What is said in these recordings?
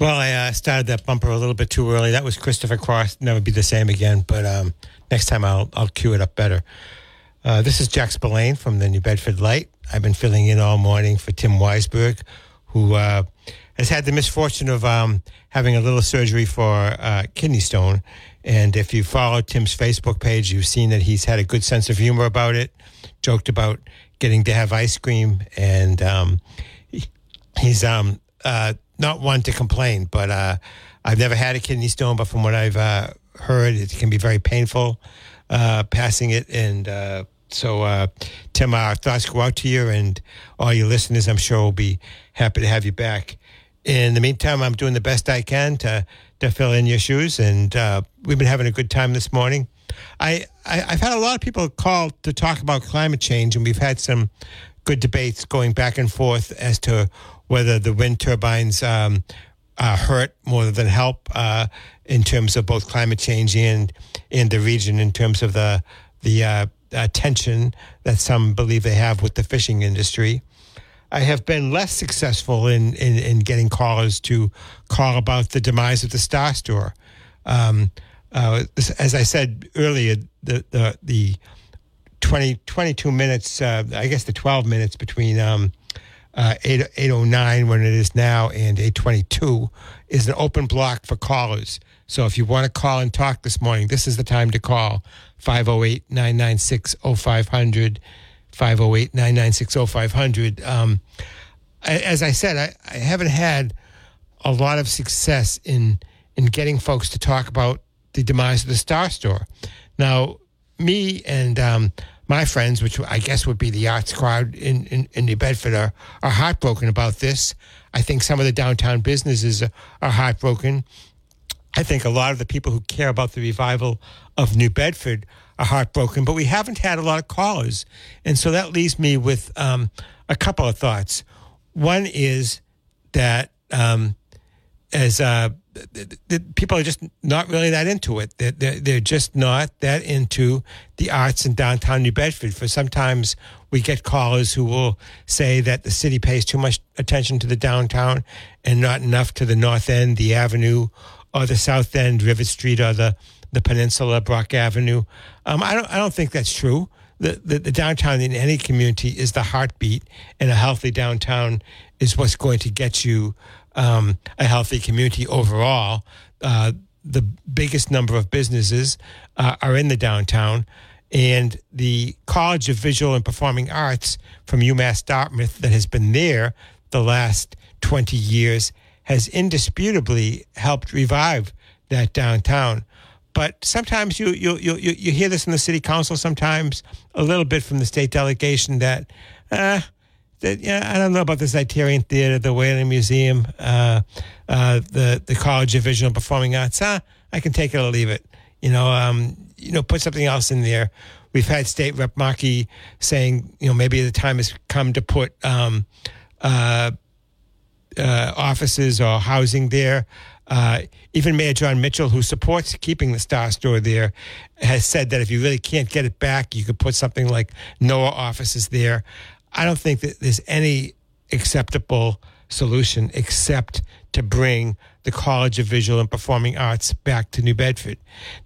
Well, I uh, started that bumper a little bit too early. That was Christopher Cross. Never be the same again. But um, next time I'll I'll cue it up better. Uh, this is Jack Spillane from the New Bedford Light. I've been filling in all morning for Tim Weisberg, who uh, has had the misfortune of um, having a little surgery for uh, kidney stone. And if you follow Tim's Facebook page, you've seen that he's had a good sense of humor about it. Joked about getting to have ice cream, and um, he's um, uh, not one to complain, but uh, I've never had a kidney stone. But from what I've uh, heard, it can be very painful uh, passing it. And uh, so, uh, Tim, our thoughts go out to you and all your listeners. I'm sure will be happy to have you back. In the meantime, I'm doing the best I can to to fill in your shoes, and uh, we've been having a good time this morning. I, I have had a lot of people call to talk about climate change, and we've had some good debates going back and forth as to whether the wind turbines um, uh, hurt more than help uh, in terms of both climate change and in the region, in terms of the the uh, uh, tension that some believe they have with the fishing industry. I have been less successful in, in, in getting callers to call about the demise of the Star Store. Um, uh, as I said earlier, the the, the 20, 22 minutes, I guess the 12 minutes between um, uh, 8, 809 when it is now and 822 is an open block for callers. So if you want to call and talk this morning, this is the time to call 508 996 0500. 508 996 0500. Um, as I said, I, I haven't had a lot of success in in getting folks to talk about the demise of the Star Store. Now, me and um, my friends, which I guess would be the arts crowd in, in, in New Bedford, are, are heartbroken about this. I think some of the downtown businesses are, are heartbroken. I think a lot of the people who care about the revival of New Bedford are heartbroken, but we haven't had a lot of callers. And so that leaves me with um, a couple of thoughts. One is that um, as uh, the, the people are just not really that into it. They're, they're, they're, just not that into the arts in downtown New Bedford. For sometimes we get callers who will say that the city pays too much attention to the downtown and not enough to the north end, the avenue, or the south end, River Street, or the, the peninsula, Brock Avenue. Um, I don't I don't think that's true. The, the, the downtown in any community is the heartbeat, and a healthy downtown is what's going to get you um, a healthy community overall. Uh, the biggest number of businesses uh, are in the downtown, and the College of Visual and Performing Arts from UMass Dartmouth, that has been there the last 20 years, has indisputably helped revive that downtown. But sometimes you, you, you, you hear this in the city council, sometimes a little bit from the state delegation that, uh, yeah, I don't know about the Zeiterion Theater, the Whaling Museum, uh, uh, the the College of Visual and Performing Arts. Ah, I can take it or leave it. You know, um, you know, put something else in there. We've had State Rep Markey saying, you know, maybe the time has come to put um, uh, uh, offices or housing there. Uh, even Mayor Jon Mitchell, who supports keeping the Star Store there, has said that if you really can't get it back, you could put something like NOAA offices there. I don't think that there's any acceptable solution except to bring the College of Visual and Performing Arts back to New Bedford.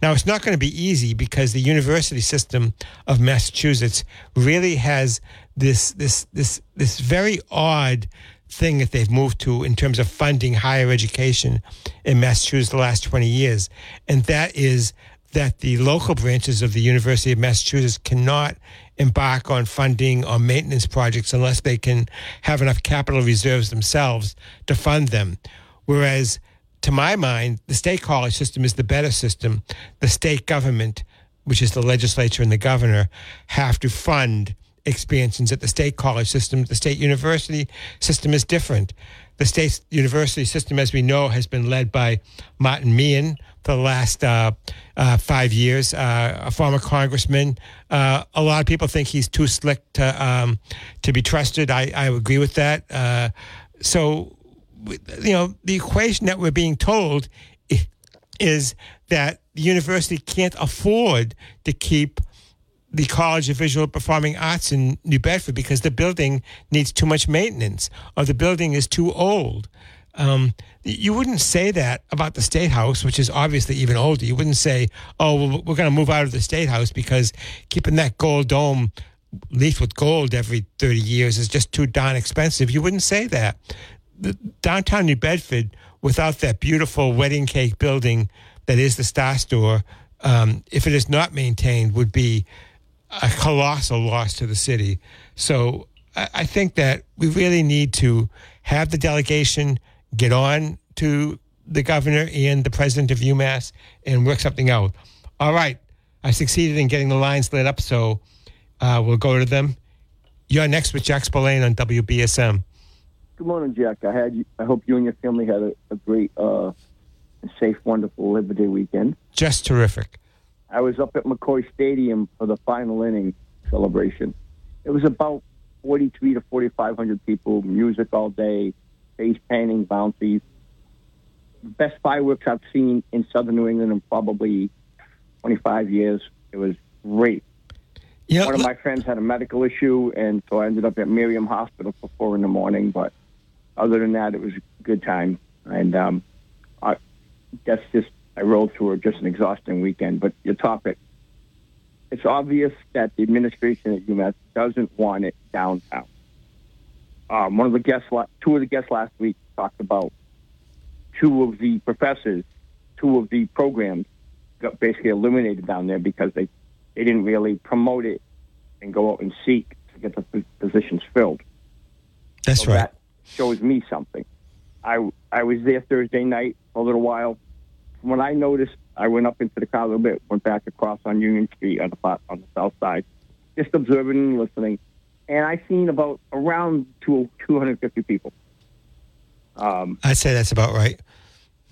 Now, it's not going to be easy because the university system of Massachusetts really has this this this this very odd thing that they've moved to in terms of funding higher education in Massachusetts the last 20 years, and that is that the local branches of the University of Massachusetts cannot embark on funding or maintenance projects unless they can have enough capital reserves themselves to fund them. Whereas, to my mind, the state college system is the better system. The state government, which is the legislature and the governor, have to fund expansions at the state college system. The state university system is different. The state university system, as we know, has been led by Martin Meehan for the last uh, uh, five years, uh, a former congressman. Uh, a lot of people think he's too slick to um, to be trusted. I, I agree with that. Uh, so, you know, the equation that we're being told is that the university can't afford to keep the College of Visual Performing Arts in New Bedford because the building needs too much maintenance or the building is too old. Um, you wouldn't say that about the State House, which is obviously even older. You wouldn't say, oh, well, we're going to move out of the State House because keeping that gold dome leafed with gold every 30 years is just too darn expensive. You wouldn't say that. The downtown New Bedford, without that beautiful wedding cake building that is the Star Store, um, if it is not maintained, would be a colossal loss to the city. So I, I think that we really need to have the delegation get on to the governor and the president of UMass and work something out. All right. I succeeded in getting the lines lit up, so uh, we'll go to them. You're next with Jack Spillane on WBSM. Good morning, Jack. I had. I hope you and your family had a, a great, uh, safe, wonderful Labor Day weekend. Just terrific. I was up at McCoy Stadium for the final inning celebration. It was about 43 to 4,500 people, music all day, face painting, bouncies. Best fireworks I've seen in southern New England in probably 25 years. It was great. Yep. One of my friends had a medical issue, and so I ended up at Miriam Hospital for four in the morning. But other than that, it was a good time. And um, I, that's just, I rolled through just an exhausting weekend. But your topic, it's obvious that the administration at UMass doesn't want it downtown. Um, one of the guests, two of the guests last week talked about two of the professors, two of the programs got basically eliminated down there because they, they didn't really promote it and go out and seek to get the positions filled. That's so right. That shows me something. I, I was there Thursday night for a little while. From what I noticed, I went up into the car a little bit, went back across on Union Street on the on the south side, just observing and listening and I seen about around two, 250 people. Um, I'd say that's about right.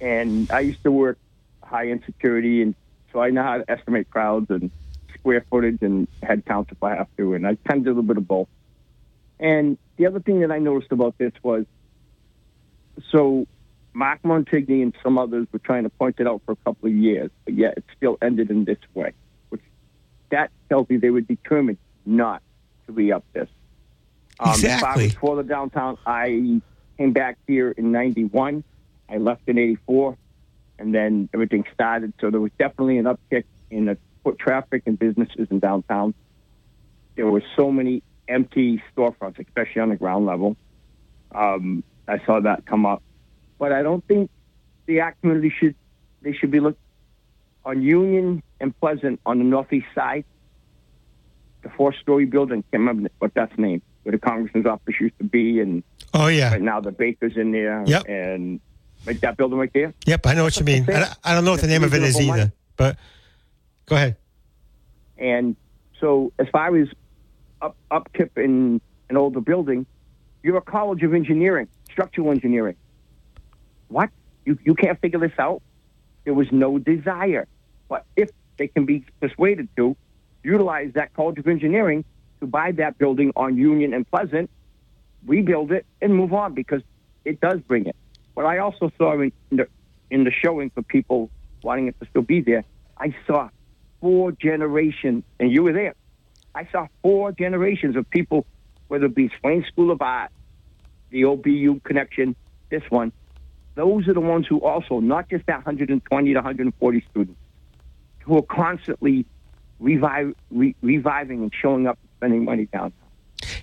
And I used to work high end security, and so I know how to estimate crowds and square footage and head counts if I have to, and I tend to do a little bit of both. And the other thing that I noticed about this was, so Mark Montigny and some others were trying to point it out for a couple of years, but yet it still ended in this way, which that tells me they were determined not to be up this. Um, exactly. For the downtown, I came back here in '91. I left in '84, and then everything started. So there was definitely an uptick in the foot traffic and businesses in downtown. There were so many empty storefronts, especially on the ground level. Um, I saw that come up, but I don't think the act community should they should be looked on Union and Pleasant on the northeast side the four-story building. Can't remember what that's named, where the congressman's office used to be, and oh yeah, right now the baker's in there. Yep. and like that building right there. Yep, I know what you mean. I, don't- I don't know what the name of it is either, money. but go ahead. And so, as far as up upkeep in an older building, you're a college of engineering, structural engineering. What? You you can't figure this out? There was no desire. But if they can be persuaded to utilize that college of engineering to buy that building on Union and Pleasant, rebuild it, and move on because it does bring it. But I also saw in the in the showing for people wanting it to still be there, I saw four generations, and you were there. I saw four generations of people, whether it be Swain School of Art, the OBU connection, this one. Those are the ones who also, not just that 120 to 140 students, who are constantly revive, re- reviving and showing up and spending money downtown.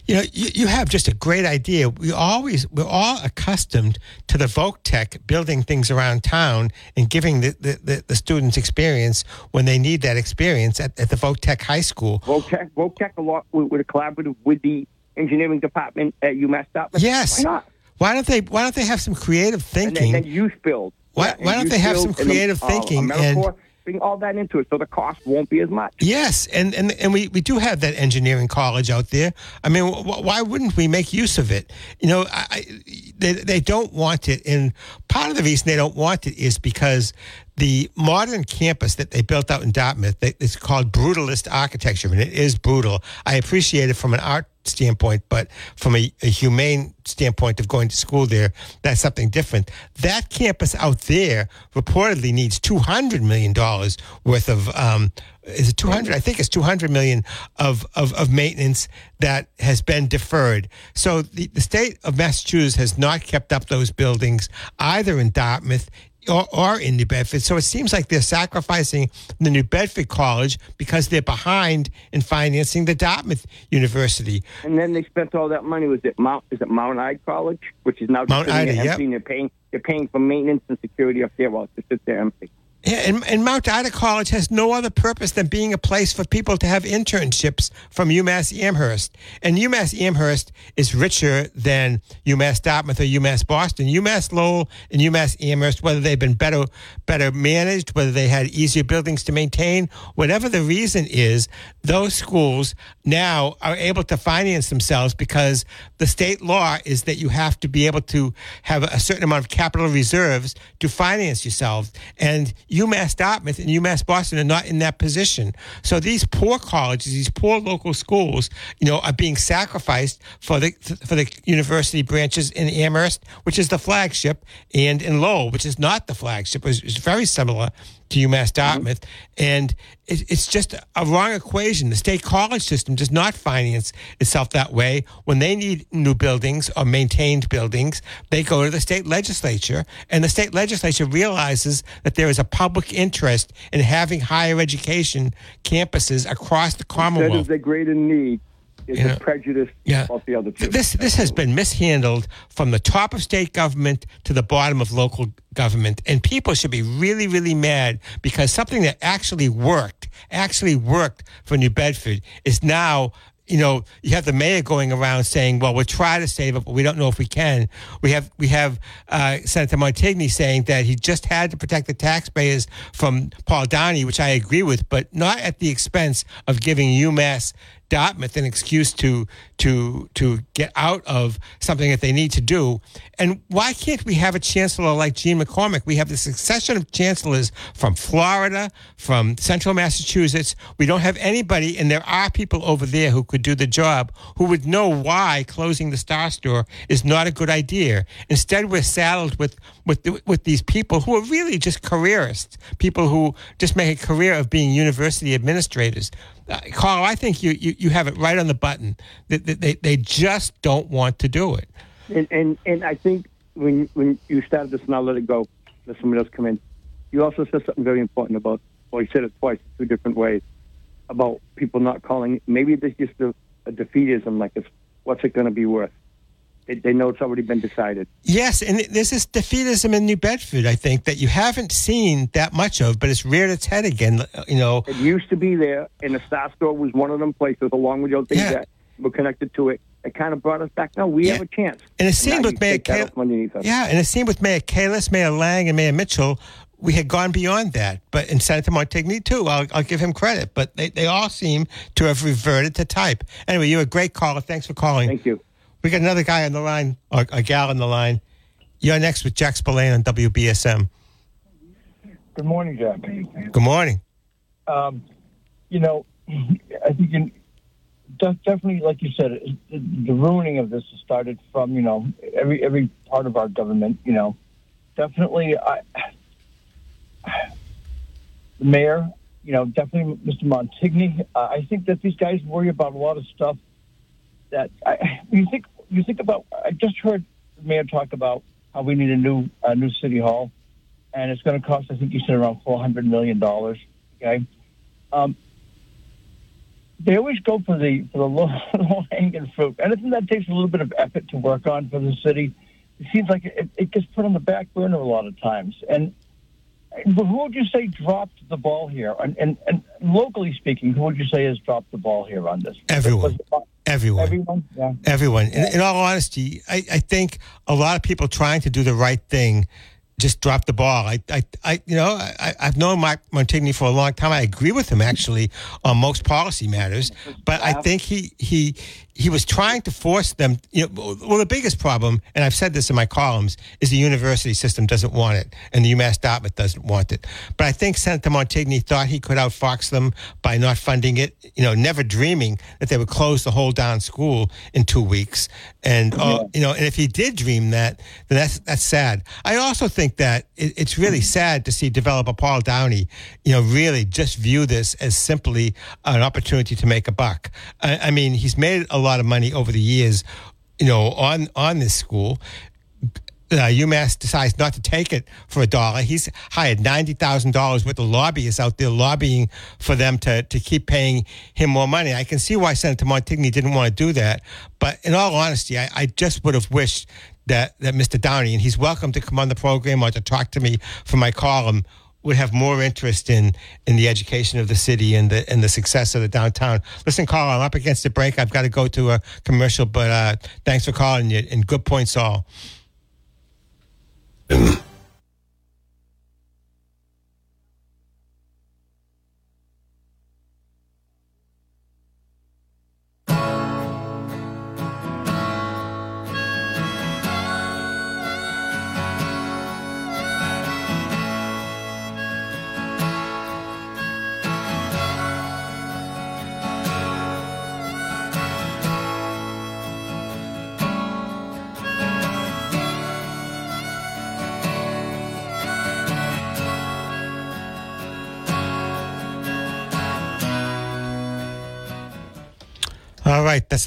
You know, you, you have just a great idea. We always we're all accustomed to the Tech building things around town and giving the, the, the, the, students experience when they need that experience at, at the Tech High School. Tech, Tech, a lot with, with a collaborative with the engineering department at UMass Dartmouth. Yes. Why not? Why don't they Why don't they have some creative thinking? And then, youth build. Why, yeah, why don't they have some creative then, uh, thinking uh, and bring all that into it so the cost won't be as much. Yes, and and, and we, we do have that engineering college out there. I mean, why wouldn't we make use of it? You know, I, they, they don't want it. And part of the reason they don't want it is because the modern campus that they built out in Dartmouth, it's called brutalist architecture, and it is brutal. I appreciate it from an art standpoint, but from a, a, humane standpoint of going to school there, that's something different. That campus out there reportedly needs two hundred million dollars worth of. Um, is it 200 i think it's 200 million of, of, of maintenance that has been deferred so the, the state of massachusetts has not kept up those buildings either in dartmouth or, or in New Bedford. So it seems like they're sacrificing the New Bedford College because they're behind in financing the Dartmouth University. And then they spent all that money. Was it Mount? Is it Mount Ida College, which is now Mount Ida? Yep. They're paying. They're paying for maintenance and security up there while it sits there empty. Yeah, and, and, Mount Ida College has no other purpose than being a place for people to have internships from UMass Amherst. And UMass Amherst is richer than UMass Dartmouth or UMass Boston. UMass Lowell and UMass Amherst, whether they've been better better managed, whether they had easier buildings to maintain, whatever the reason is, those schools now are able to finance themselves because the state law is that you have to be able to have a certain amount of capital reserves to finance yourself. And UMass Dartmouth and UMass Boston are not in that position. So these poor colleges, these poor local schools, you know, are being sacrificed for the for the university branches in Amherst, which is the flagship, and in Lowell, which is not the flagship. It's, very similar to UMass Dartmouth. Mm-hmm. And it, it's just a wrong equation. The state college system does not finance itself that way. When they need new buildings or maintained buildings, they go to the state legislature, and the state legislature realizes that there is a public interest in having higher education campuses across the Commonwealth. That is a greater need is you know, prejudice yeah. of the other two. This this has been mishandled from the top of state government to the bottom of local government, and people should be really really mad because something that actually worked actually worked for New Bedford is now you know, you have the mayor going around saying, "Well, we'll try to save it, but we don't know if we can." We have we have uh, Senator Montigny saying that he just had to protect the taxpayers from Paul Downey, which I agree with, but not at the expense of giving UMass Dartmouth an excuse to to to get out of something that they need to do. And why can't we have a chancellor like Jean MacCormack? We have the succession of chancellors from Florida, from Central Massachusetts. We don't have anybody, and there are people over there who could do the job who would know why closing the Star Store is not a good idea. Instead, we're saddled with with with these people who are really just careerists, people who just make a career of being university administrators uh, Carl, I think you, you, you have it right on the button. They, they, they just don't want to do it. And, and, and I think when, when you started this, and I'll let it go, let somebody else come in, you also said something very important about, well, you said it twice, two different ways, about people not calling. Maybe there's just a, a defeatism, like, it's, what's it going to be worth? They know it's already been decided. Yes, and this is defeatism in New Bedford. I think that you haven't seen that much of, but it's reared its head again. Uh, you know, it used to be there, and the Star Store was one of them places, along with the other things yeah. that were connected to it. It kind of brought us back. Now we yeah. have a chance. And it seemed with Mayor Kal- yeah, and it seemed with Mayor Kalisz, Mayor Lang, and Mayor Mitchell, we had gone beyond that. But in Senator Montigny too, I'll, I'll give him credit. But they, they all seem to have reverted to type. Anyway, you're a great caller. Thanks for calling. Thank you. We got another guy on the line, or a gal on the line. You're next with Jack Spillane on WBSM. Good morning, Jack. Good morning. Um, you know, I think in definitely, like you said, the ruining of this has started from you know every every part of our government. You know, definitely, I, the mayor, you know, definitely Mr. Montigny. Uh, I think that these guys worry about a lot of stuff that I, you think you think about. I just heard the mayor talk about how we need a new a new city hall, and it's going to cost. I think you said around four hundred million dollars. Okay. Um, they always go for the for the low, low hanging fruit. Anything that takes a little bit of effort to work on for the city, it seems like it, it gets put on the back burner a lot of times. And who would you say dropped the ball here? And, and, and locally speaking, who would you say has dropped the ball here on this? Everyone. Everyone. Everyone. Yeah. Everyone. In, in all honesty, I, I think a lot of people trying to do the right thing just dropped the ball. I, I, I you know, I, I've known Mark Montigny for a long time. I agree with him actually on most policy matters, but I think he he he was trying to force them. You know, well, the biggest problem, and I've said this in my columns, is the university system doesn't want it, and the UMass Dartmouth doesn't want it. But I think Senator Montigny thought he could outfox them by not funding it. You know, never dreaming that they would close the whole darn school in two weeks. And uh, you know, and if he did dream that, then that's that's sad. I also think that it, it's really sad to see developer Paul Downey, you know, really just view this as simply an opportunity to make a buck. I, I mean, he's made a lot of money over the years, you know, on on this school. Uh, UMass decides not to take it for a dollar. He's hired ninety thousand dollars worth of lobbyists out there lobbying for them to to keep paying him more money. I can see why Senator Montigny didn't want to do that, but in all honesty, I, I just would have wished that that Mr. Downey, and he's welcome to come on the program or to talk to me for my column, would have more interest in in the education of the city and the and the success of the downtown. Listen, Carl, I'm up against the break. I've got to go to a commercial, but uh, thanks for calling you and good points all.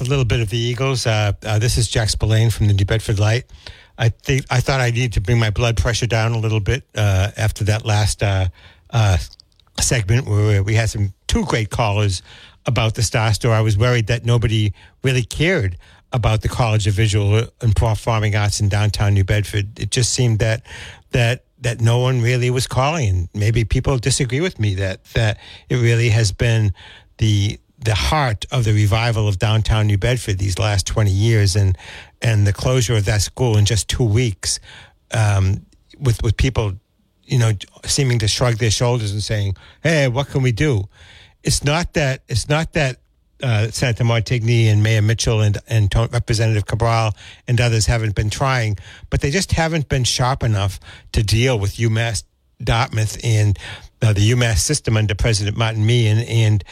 A little bit of the Eagles. Uh, uh, this is Jack Spillane from the New Bedford Light. I think I thought I needed to bring my blood pressure down a little bit uh, after that last uh, uh, segment where we had some two great callers about the Star Store. I was worried that nobody really cared about the College of Visual and Performing Arts in downtown New Bedford. It just seemed that that that no one really was calling, maybe people disagree with me that that it really has been the the heart of the revival of downtown New Bedford these last 20 years and and the closure of that school in just two weeks um, with with people you know seeming to shrug their shoulders and saying hey what can we do? It's not that it's not that uh, Senator Montigny and Mayor Mitchell and and Representative Cabral and others haven't been trying, but they just haven't been sharp enough to deal with UMass Dartmouth and uh, the UMass system under President Martin Meehan and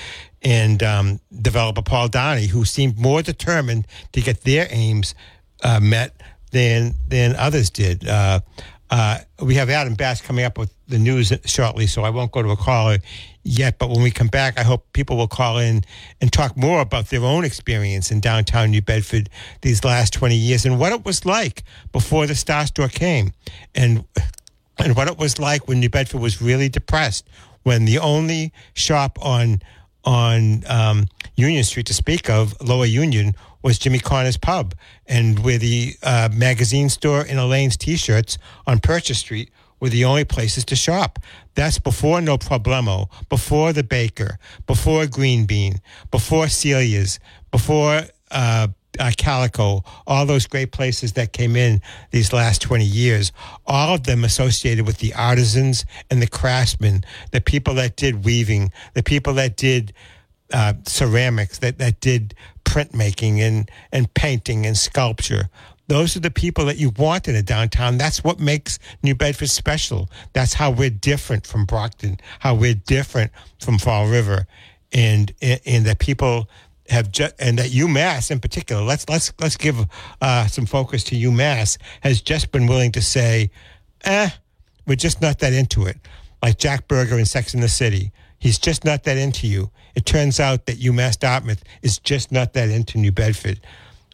and um, developer Paul Downey, who seemed more determined to get their aims uh, met than than others did. Uh, uh, we have Adam Bass coming up with the news shortly, so I won't go to a caller yet. But when we come back, I hope people will call in and talk more about their own experience in downtown New Bedford these last 20 years and what it was like before the Star Store came and and what it was like when New Bedford was really depressed, when the only shop on on um, Union Street to speak of, Lower Union, was Jimmy Connor's Pub, and where the uh, magazine store and Elaine's T-shirts on Purchase Street were the only places to shop. That's before No Problemo, before the Baker, before Green Bean, before Celia's, before uh, uh, Calico, all those great places that came in these last 20 years, all of them associated with the artisans and the craftsmen, the people that did weaving, the people that did uh, ceramics, that, that did printmaking and, and painting and sculpture. Those are the people that you want in a downtown. That's what makes New Bedford special. That's how we're different from Brockton, how we're different from Fall River. And, and the people have just and that UMass in particular. Let's let's let's give uh, some focus to UMass has just been willing to say, eh, we're just not that into it. Like Jack Berger in Sex in the City, he's just not that into you. It turns out that UMass Dartmouth is just not that into New Bedford.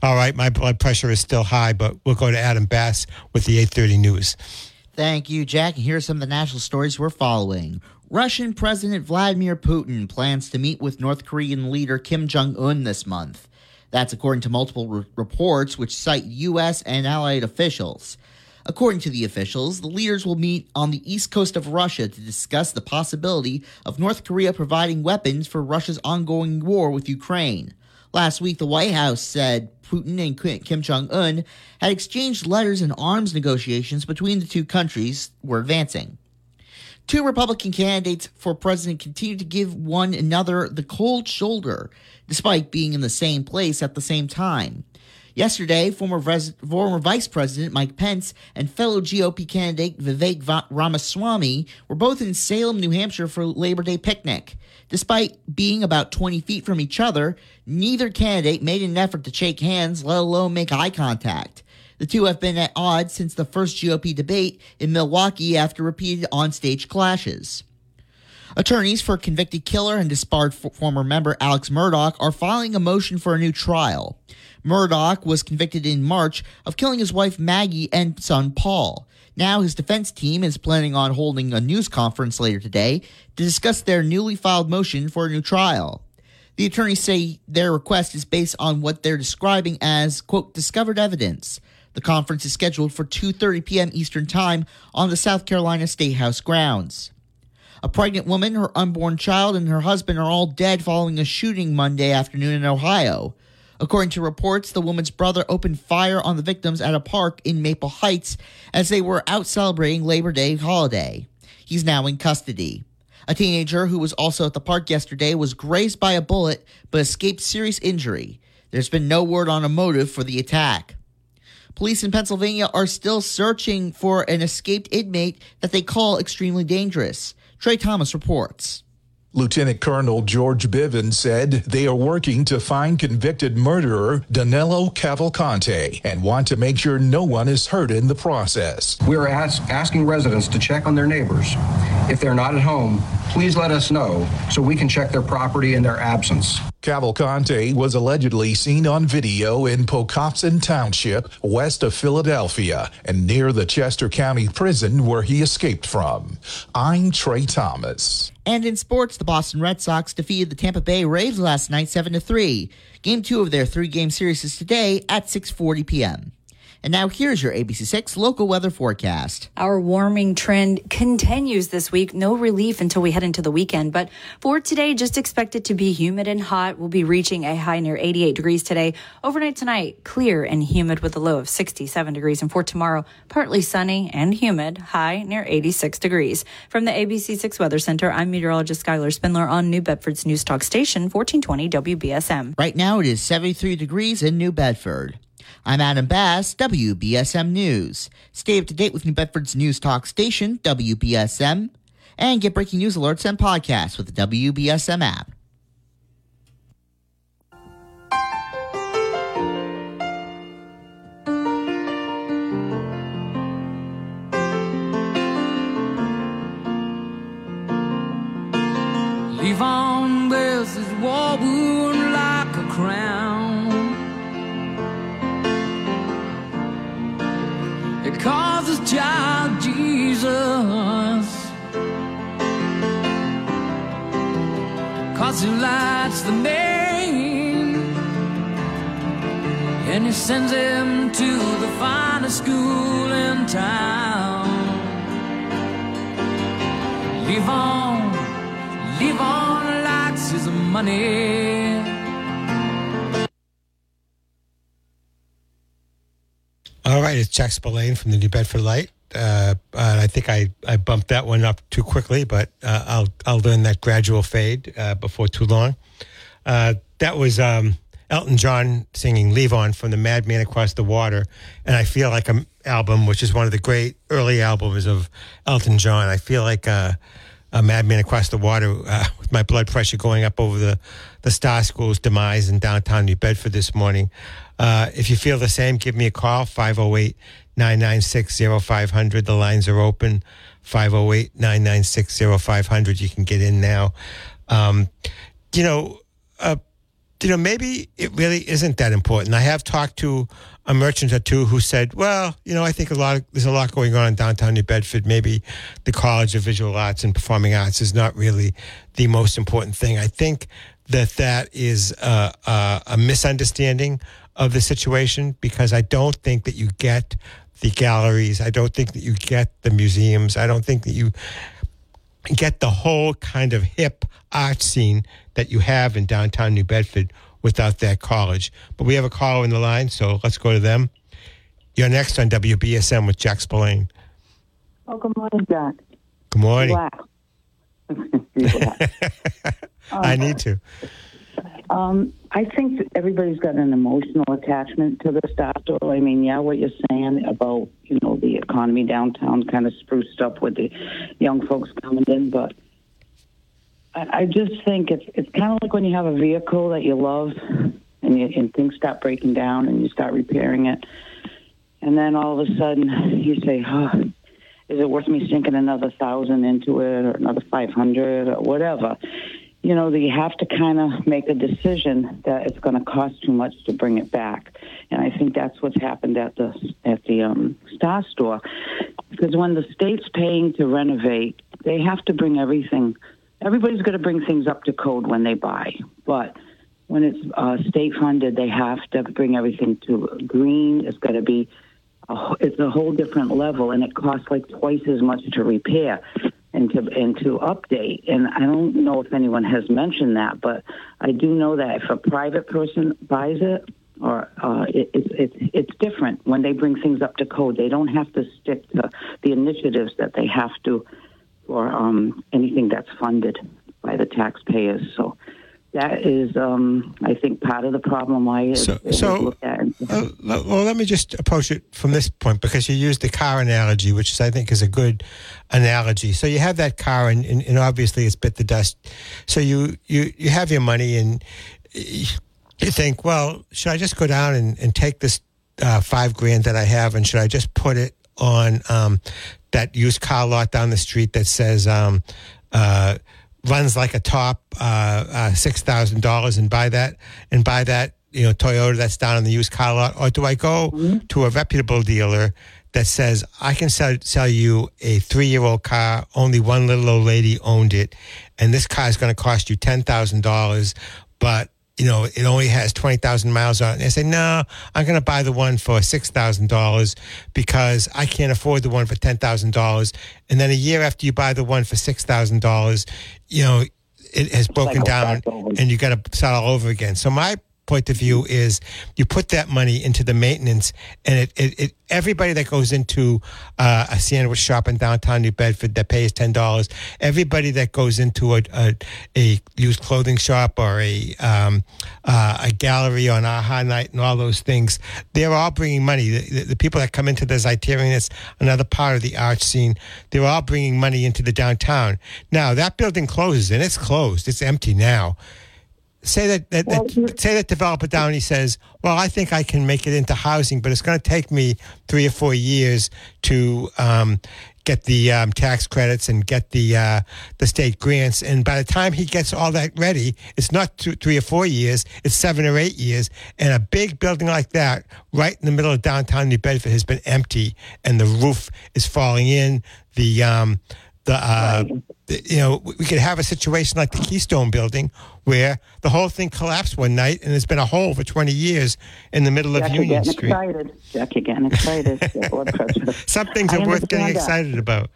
All right, my blood pressure is still high, but we'll go to Adam Bass with the 8:30 news. Thank you, Jack. And here are some of the national stories we're following. Russian President Vladimir Putin plans to meet with North Korean leader Kim Jong un this month. That's according to multiple re- reports which cite U.S. and allied officials. According to the officials, the leaders will meet on the east coast of Russia to discuss the possibility of North Korea providing weapons for Russia's ongoing war with Ukraine. Last week, the White House said Putin and Kim Jong un had exchanged letters and arms negotiations between the two countries were advancing. Two Republican candidates for president continue to give one another the cold shoulder, despite being in the same place at the same time. Yesterday, former, Res- former Vice President Mike Pence and fellow GOP candidate Vivek Ramaswamy were both in Salem, New Hampshire for Labor Day picnic. Despite being about 20 feet from each other, neither candidate made an effort to shake hands, let alone make eye contact. The two have been at odds since the first GOP debate in Milwaukee after repeated onstage clashes. Attorneys for convicted killer and disbarred former member Alex Murdaugh are filing a motion for a new trial. Murdaugh was convicted in March of killing his wife Maggie and son Paul. Now his defense team is planning on holding a news conference later today to discuss their newly filed motion for a new trial. The attorneys say their request is based on what they're describing as, quote, discovered evidence. The conference is scheduled for 2:30 p.m. Eastern Time on the South Carolina State House grounds. A pregnant woman, her unborn child, and her husband are all dead following a shooting Monday afternoon in Ohio. According to reports, the woman's brother opened fire on the victims at a park in Maple Heights as they were out celebrating Labor Day holiday. He's now in custody. A teenager who was also at the park yesterday was grazed by a bullet but escaped serious injury. There's been no word on a motive for the attack. Police in Pennsylvania are still searching for an escaped inmate that they call extremely dangerous. Trey Thomas reports. Lieutenant Colonel George Bivens said they are working to find convicted murderer Danilo Cavalcante and want to make sure no one is hurt in the process. We are ask, asking residents to check on their neighbors. If they're not at home, please let us know so we can check their property in their absence. Cavalcante was allegedly seen on video in Pocopson Township, west of Philadelphia, and near the Chester County Prison where he escaped from. I'm Trey Thomas. And in sports, the Boston Red Sox defeated the Tampa Bay Rays last night 7 to 3. Game 2 of their 3-game series is today at 6:40 p.m. And now here's your ABC6 local weather forecast. Our warming trend continues this week. No relief until we head into the weekend. But for today, just expect it to be humid and hot. We'll be reaching a high near 88 degrees today. Overnight tonight, clear and humid with a low of 67 degrees. And for tomorrow, partly sunny and humid, high near 86 degrees. From the ABC6 Weather Center, I'm meteorologist Skylar Spindler on New Bedford's News Talk Station, 1420 WBSM. Right now, it is 73 degrees in New Bedford. I'm Adam Bass, WBSM News. Stay up to date with New Bedford's news talk station, WBSM, and get breaking news alerts and podcasts with the WBSM app. Calls his child Jesus. Cause he lights the name. And he sends him to the finest school in town. Levon, leave on likes his money. All right, it's Jack Spillane from the New Bedford Light. Uh, and I think I, I bumped that one up too quickly, but uh, I'll I'll learn that gradual fade uh, before too long. Uh, that was um, Elton John singing "Levon" from the Madman Across the Water, and I feel like an album, which is one of the great early albums of Elton John. I feel like uh, a madman across the water uh, with my blood pressure going up over the, the Star School's demise in downtown New Bedford this morning. Uh, if you feel the same, give me a call, 508 996 0500. The lines are open, 508 996 0500. You can get in now. Um, you know, uh, you know, maybe it really isn't that important. I have talked to a merchant or two who said, "Well, you know, I think a lot of, there's a lot going on in downtown New Bedford. Maybe the College of Visual Arts and Performing Arts is not really the most important thing." I think that that is a, a, a misunderstanding of the situation because I don't think that you get the galleries. I don't think that you get the museums. I don't think that you get the whole kind of hip art scene that you have in downtown New Bedford without that college. But we have a caller in the line, so let's go to them. You're next on WBSM with Jack Spillane. Oh, good morning, Jack. Good morning. I need to. Um, I think that everybody's got an emotional attachment to this Store. I mean, yeah, what you're saying about you know the economy downtown kind of spruced up with the young folks coming in, but I, just think it's it's kind of like when you have a vehicle that you love, and you, and things start breaking down, and you start repairing it, and then all of a sudden you say, "Oh, is it worth me sinking another thousand into it, or another five hundred, or whatever?" you know, you have to kind of make a decision that it's going to cost too much to bring it back. And I think that's what's happened at the at the um, Star Store, because when the state's paying to renovate, they have to bring everything. Everybody's going to bring things up to code when they buy, but when it's uh, state funded, they have to bring everything to green. It's got to be. A, it's a whole different level, and it costs like twice as much to repair and to and to update. And I don't know if anyone has mentioned that, but I do know that if a private person buys it, or uh, it, it, it's different when they bring things up to code. They don't have to stick to the initiatives that they have to for um, anything that's funded by the taxpayers. So that is, um, I think, part of the problem why it, So, it so at. uh, well, let me just approach it from this point because you used the car analogy, which is, I think is a good analogy. So you have that car, and, and, and obviously it's bit the dust. So you you you have your money, and you think, well, should I just go down and, and take this uh, five grand that I have, and should I just put it on um, that used car lot down the street that says um, uh, runs like a top uh, uh, six thousand dollars, and buy that and buy that you know Toyota that's down in the used car lot, or do I go to a reputable dealer? That says I can sell sell you a three year old car. Only one little old lady owned it, and this car is going to cost you ten thousand dollars. But you know, it only has 20,000 miles on it. And they say, no, I'm going to buy the one for $6,000 because I can't afford the one for $10,000. And then a year after you buy the one for $6,000, you know, it has broken down and you got to start all over again. So my point of view is you put that money into the maintenance and it, it, it everybody that goes into uh, a sandwich shop in downtown New Bedford that pays ten dollars everybody that goes into a, a, a used clothing shop or a um, uh, a gallery on aha night and all those things they're all bringing money. The, the, the people that come into the Zeiterion it's another part of the art scene they're all bringing money into the downtown. Now that building closes and it's closed. It's empty now say that, that, that say that developer down he says well i think i can make it into housing but it's going to take me three or four years to um, get the um, tax credits and get the uh, the state grants. And by the time he gets all that ready it's not two, three or four years it's seven or eight years. And a big building like that right in the middle of downtown new bedford has been empty and the roof is falling in. The um, the uh, the- you know we could have a situation like the Keystone Building where the whole thing collapsed one night and there's been a hole for 20 years in the middle of Jack, you're Union getting Street. excited. Jack, you're excited. Your blood pressure. Some things I are worth getting understand that. excited about.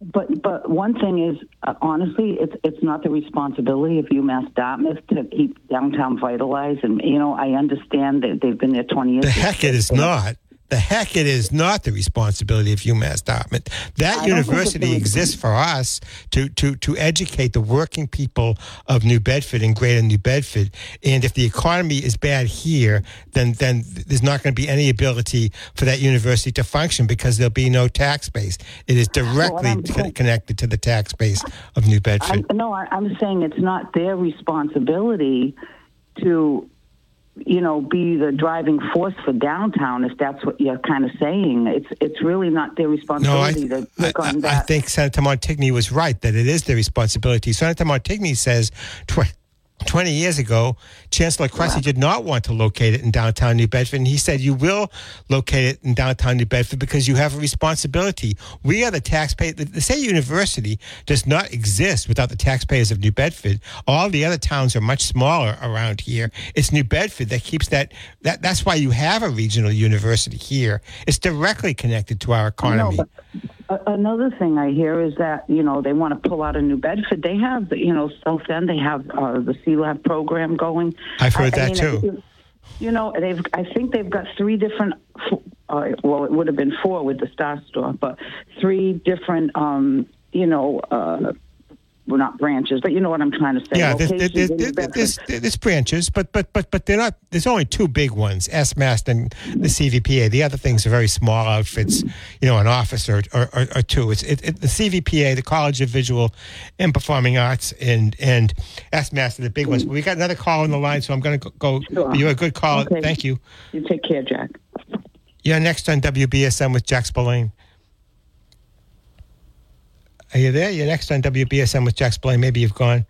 But but one thing is, uh, honestly, it's it's not the responsibility of UMass Dartmouth to keep downtown vitalized. And you know, I understand that they've been there twenty years. The heck it is not. The heck it is not the responsibility of UMass Dartmouth. That I don't think it's university exists for us to, to, to educate the working people of New Bedford and greater New Bedford. And if the economy is bad here, then, then there's not going to be any ability for that university to function because there'll be no tax base. It is directly co- connected to the tax base of New Bedford. I'm, no, I, I'm saying it's not their responsibility to, you know, be the driving force for downtown. If that's what you're kind of saying, it's it's really not their No, I, responsibility to I, look on I think Senator Montigny was right that it is their responsibility. Senator Montigny says tw- 20 years ago, Chancellor Cressy did not want to locate it in downtown New Bedford. And he said, You will locate it in downtown New Bedford because you have a responsibility. We are the taxpayer. The, the State University does not exist without the taxpayers of New Bedford. All the other towns are much smaller around here. It's New Bedford that keeps that. that that's why you have a regional university here. It's directly connected to our economy. but a- another thing I hear is that you know they want to pull out of New Bedford. They have the you know South End. They have uh, the Sea Lab program going. I've heard I- I that mean, too. You know, they've. I think they've got three different. Uh, well, it would have been four with the Star Store, but three different. Um, you know, uh, well, not branches, but you know what I'm trying to say. Yeah, there's, locations there's, in New there's, there's, there's branches, but but but but they're not. There's only two big ones: SMAST and the CVPA. The other things are very small outfits. You know, an office or or, or, or two. It's it, it, the CVPA, the College of Visual and Performing Arts, and and SMAST are the big ones. But we got another call on the line, so I'm going to go. Sure. You're a good call. Okay. Thank you. You take care, Jack. You're next on WBSM with Jack Spillane. Are you there? You're next on WBSM with Jack Spillane. Maybe you've gone.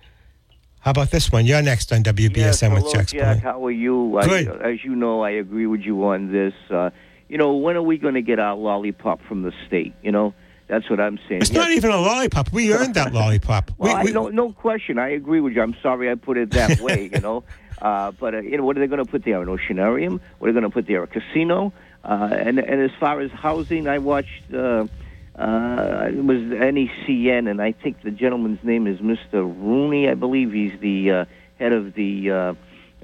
How about this one? You're next on WBSM Yes, with Jack Spillane. Jack. How are you? Good. I, as you know, I agree with you on this. Uh, you know, when are we going to get our lollipop from the state? You know, that's what I'm saying. It's not even a lollipop. We earned that lollipop. Well, we, I, we, no, no question. I agree with you. I'm sorry I put it that way. You know, uh, but uh, you know, what are they going to put there? An oceanarium? What are they going to put there? A casino? Uh, and and as far as housing, I watched. Uh, uh, it was NECN, and I think the gentleman's name is Mr. Rooney. I believe he's the uh, head of the uh,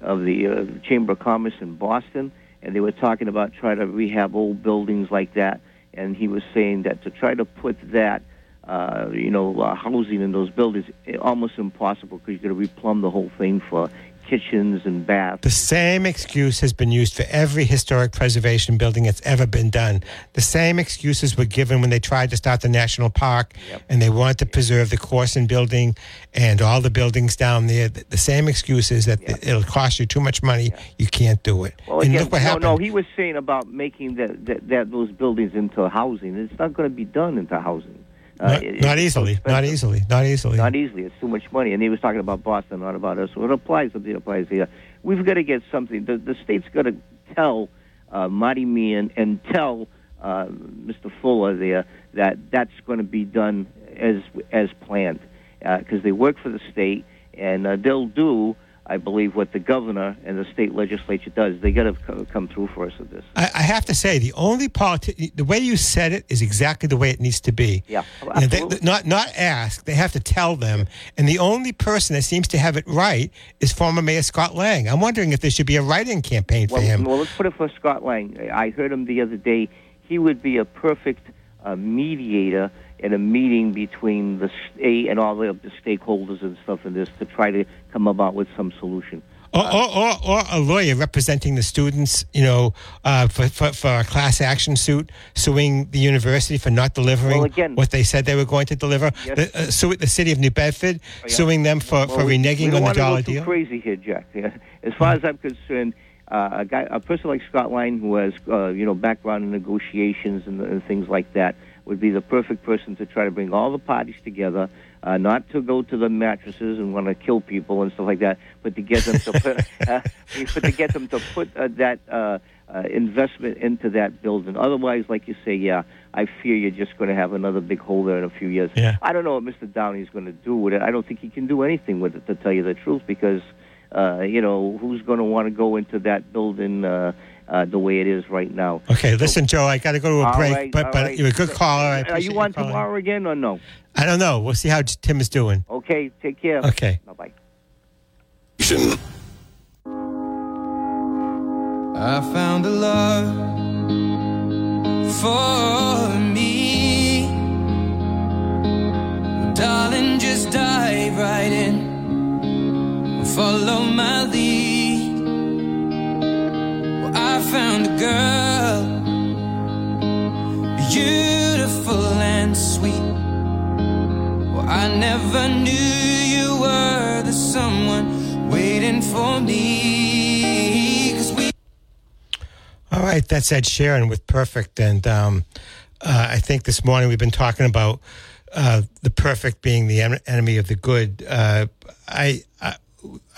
of the uh, Chamber of Commerce in Boston, and they were talking about trying to rehab old buildings like that. And he was saying that to try to put that, uh, you know, uh, housing in those buildings, almost impossible because you're going to replumb the whole thing for kitchens and baths. the same excuse has been used for every historic preservation building that's ever been done. The same excuses were given when they tried to start the national park and they wanted to preserve the Corson building and all the buildings down there. The, same excuses that it'll cost you too much money, you can't do it. Well, and again, look what no, happened. no, he was saying about making that, that, that those buildings into housing. It's not going to be done into housing. Uh, not, it- not it's so easily. Not easily. Not easily. Not easily. It's too much money. And he was talking about Boston, not about us. So it applies. Something applies here. We've got to get something. The, the state's got to tell uh, Marty Meehan and tell uh, Mr. Fuller there that that's going to be done as as planned because they work for the state and uh, they'll do. I believe what the governor and the state legislature does. They got to come through for us with this. I, I have to say, the only politi- the way you said it is exactly the way it needs to be. Yeah, You know, they, not not ask. They have to tell them. And the only person that seems to have it right is former Mayor Scott Lang. I'm wondering if there should be a write-in campaign for well, him. Well, let's put it for Scott Lang. I heard him the other day. He would be a perfect uh, mediator in a meeting between the state and all the, the stakeholders and stuff in this to try to come about with some solution. Or, or, or, a lawyer representing the students, you know, uh, for, for, for a class action suit, suing the university for not delivering Well, again- what they said they were going to deliver. Yes. The, uh, sue the city of New Bedford, Oh, yeah. suing them for, for Well, we- reneging on the dollar deal. crazy here, Jack. Yeah. As far as I'm concerned, uh, a guy, a person like Scott Lang, who has uh, you know background in negotiations and, and things like that, would be the perfect person to try to bring all the parties together. Uh, not to go to the mattresses and want to kill people and stuff like that, but to get them to put, uh, but to get them to put uh, that uh, uh, investment into that building. Otherwise, like you say, yeah, I fear you're just going to have another big hole there in a few years. Yeah. I don't know what Mr. Downey's going to do with it. I don't think he can do anything with it, to tell you the truth, because uh, you know who's going to want to go into that building uh, uh, the way it is right now. Okay, listen, Joe, I got to go to a All break, right, but but right. you're a good caller. I Are you on calling. tomorrow again or no? I don't know. We'll see how Tim is doing. Okay, take care. Okay. Bye bye. I found a love for me. Darling, just dive right in. Follow my lead. I found a girl, beautiful and sweet. Well, I never knew you were the someone waiting for me. we All right, that's Ed Sheeran with Perfect. And um, uh, I think this morning we've been talking about uh, the perfect being the en- enemy of the good. Uh, I, I,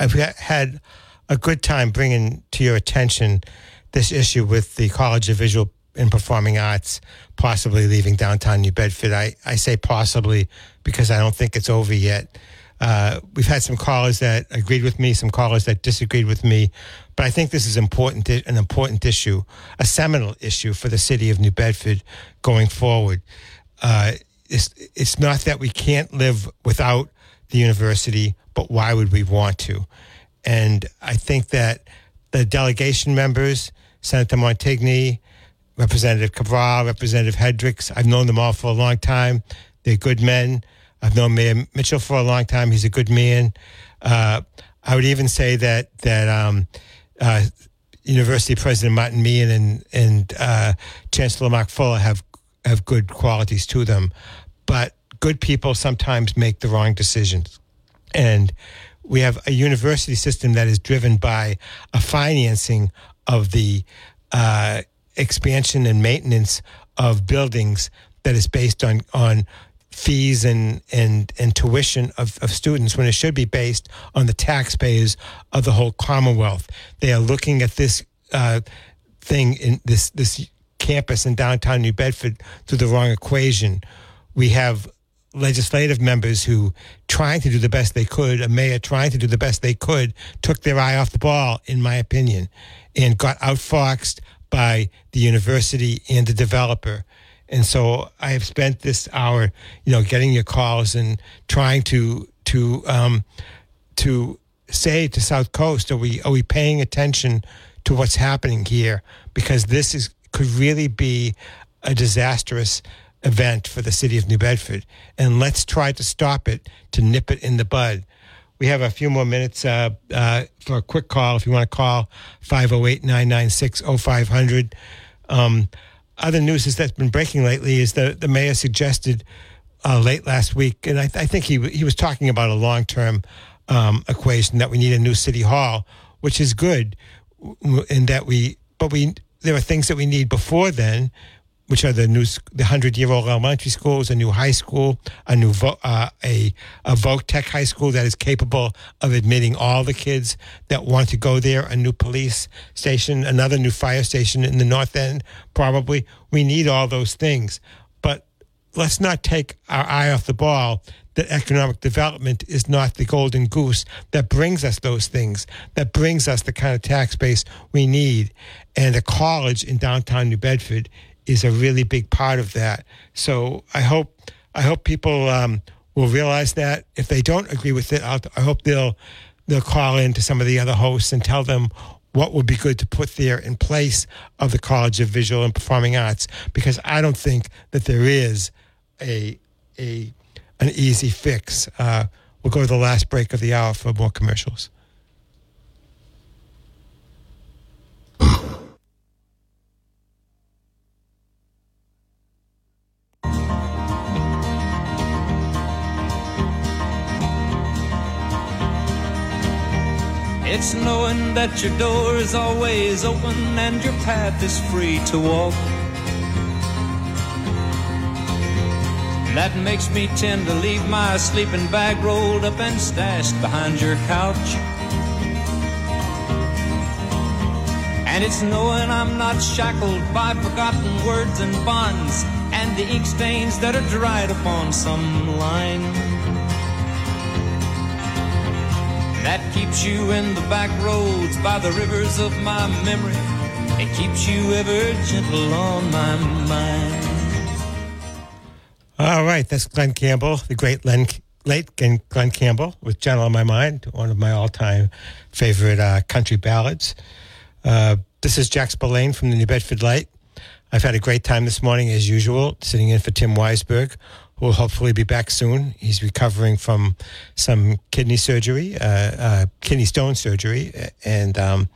I've ha- had a good time bringing to your attention this issue with the College of Visual and Performing Arts possibly leaving downtown New Bedford. I, I say possibly because I don't think it's over yet. Uh, we've had some callers that agreed with me, some callers that disagreed with me, but I think this is important, an important issue, a seminal issue for the city of New Bedford going forward. Uh, it's, it's not that we can't live without the university, but why would we want to? And I think that the delegation members, Senator Montigny, Representative Cabral, Representative Hendricks. I've known them all for a long time. They're good men. I've known Mayor Mitchell for a long time. He's a good man. Uh, I would even say that that um, uh, University President Martin Meehan and and uh, Chancellor Mark Fuller have have good qualities to them, but good people sometimes make the wrong decisions, and we have a university system that is driven by a financing of the uh, expansion and maintenance of buildings that is based on on fees and and and tuition of, of students when it should be based on the taxpayers of the whole Commonwealth. They are looking at this uh, thing in this this campus in downtown New Bedford through the wrong equation. We have legislative members who trying to do the best they could, a mayor trying to do the best they could, took their eye off the ball, in my opinion, and got outfoxed by the university and the developer. And so I have spent this hour, you know, getting your calls and trying to to um, to say to South Coast, are we are we paying attention to what's happening here? Because this is could really be a disastrous event for the city of New Bedford, and let's try to stop it to nip it in the bud. We have a few more minutes uh, uh, for a quick call. If you want to call 508 996 0500. Um, other news that's been breaking lately is that the mayor suggested uh, late last week, and I, I, think he he was talking about a long term um, equation that we need a new city hall, which is good, in that we but we there are things that we need before then, which are the new the hundred year old elementary schools, a new high school, a new uh, a a Voc Tech high school that is capable of admitting all the kids that want to go there, a new police station, another new fire station in the north end. Probably we need all those things, but let's not take our eye off the ball. That economic development is not the golden goose that brings us those things, that brings us the kind of tax base we need. And a college in downtown New Bedford is a really big part of that. So I hope I hope people um, will realize that. If they don't agree with it, I'll, i hope they'll they'll call in to some of the other hosts and tell them what would be good to put there in place of the College of Visual and Performing Arts. Because I don't think that there is a a an easy fix. Uh, we'll go to the last break of the hour for more commercials. It's knowing that your door is always open and your path is free to walk. That makes me tend to leave my sleeping bag rolled up and stashed behind your couch. And it's knowing I'm not shackled by forgotten words and bonds and the ink stains that are dried upon some line. That keeps you in the back roads by the rivers of my memory. It keeps you ever gentle on my mind. All right, that's Glen Campbell, the great Len, late Glen Campbell with Gentle on My Mind, one of my all time favorite uh, country ballads. Uh, this is Jack Spillane from the New Bedford Light. I've had a great time this morning, as usual, sitting in for Tim Weisberg, will hopefully be back soon. He's recovering from some kidney surgery, uh, uh, kidney stone surgery, and um,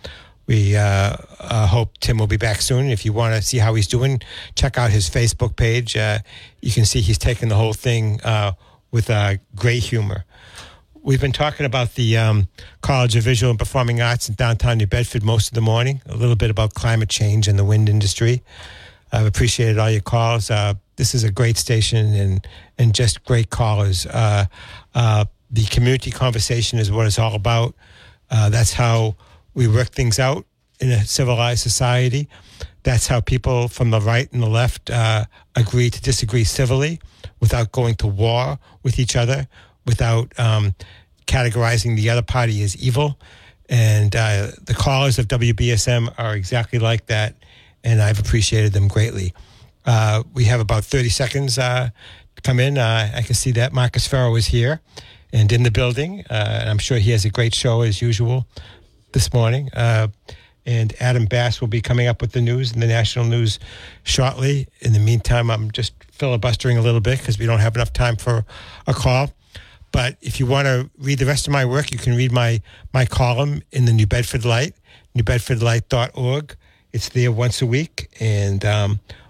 we uh, uh, hope Tim will be back soon. If you want to see how he's doing, check out his Facebook page. Uh, you can see he's taken the whole thing uh, with great humor. We've been talking about the um, College of Visual and Performing Arts in downtown New Bedford most of the morning, a little bit about climate change and the wind industry. I've appreciated all your calls. Uh, this is a great station and, and just great callers. Uh, uh, the community conversation is what it's all about. Uh, that's how we work things out in a civilized society. That's how people from the right and the left uh, agree to disagree civilly without going to war with each other, without um, categorizing the other party as evil. And uh, the callers of WBSM are exactly like that, and I've appreciated them greatly. Uh, we have about 30 seconds uh, to come in. Uh, I can see that Marcus Ferro is here and in the building. Uh, and I'm sure he has a great show as usual this morning. Uh, and Adam Bass will be coming up with the news and the national news shortly. In the meantime, I'm just filibustering a little bit because we don't have enough time for a call. But if you want to read the rest of my work, you can read my, my column in the New Bedford Light, newbedfordlight.org. It's there once a week, and um,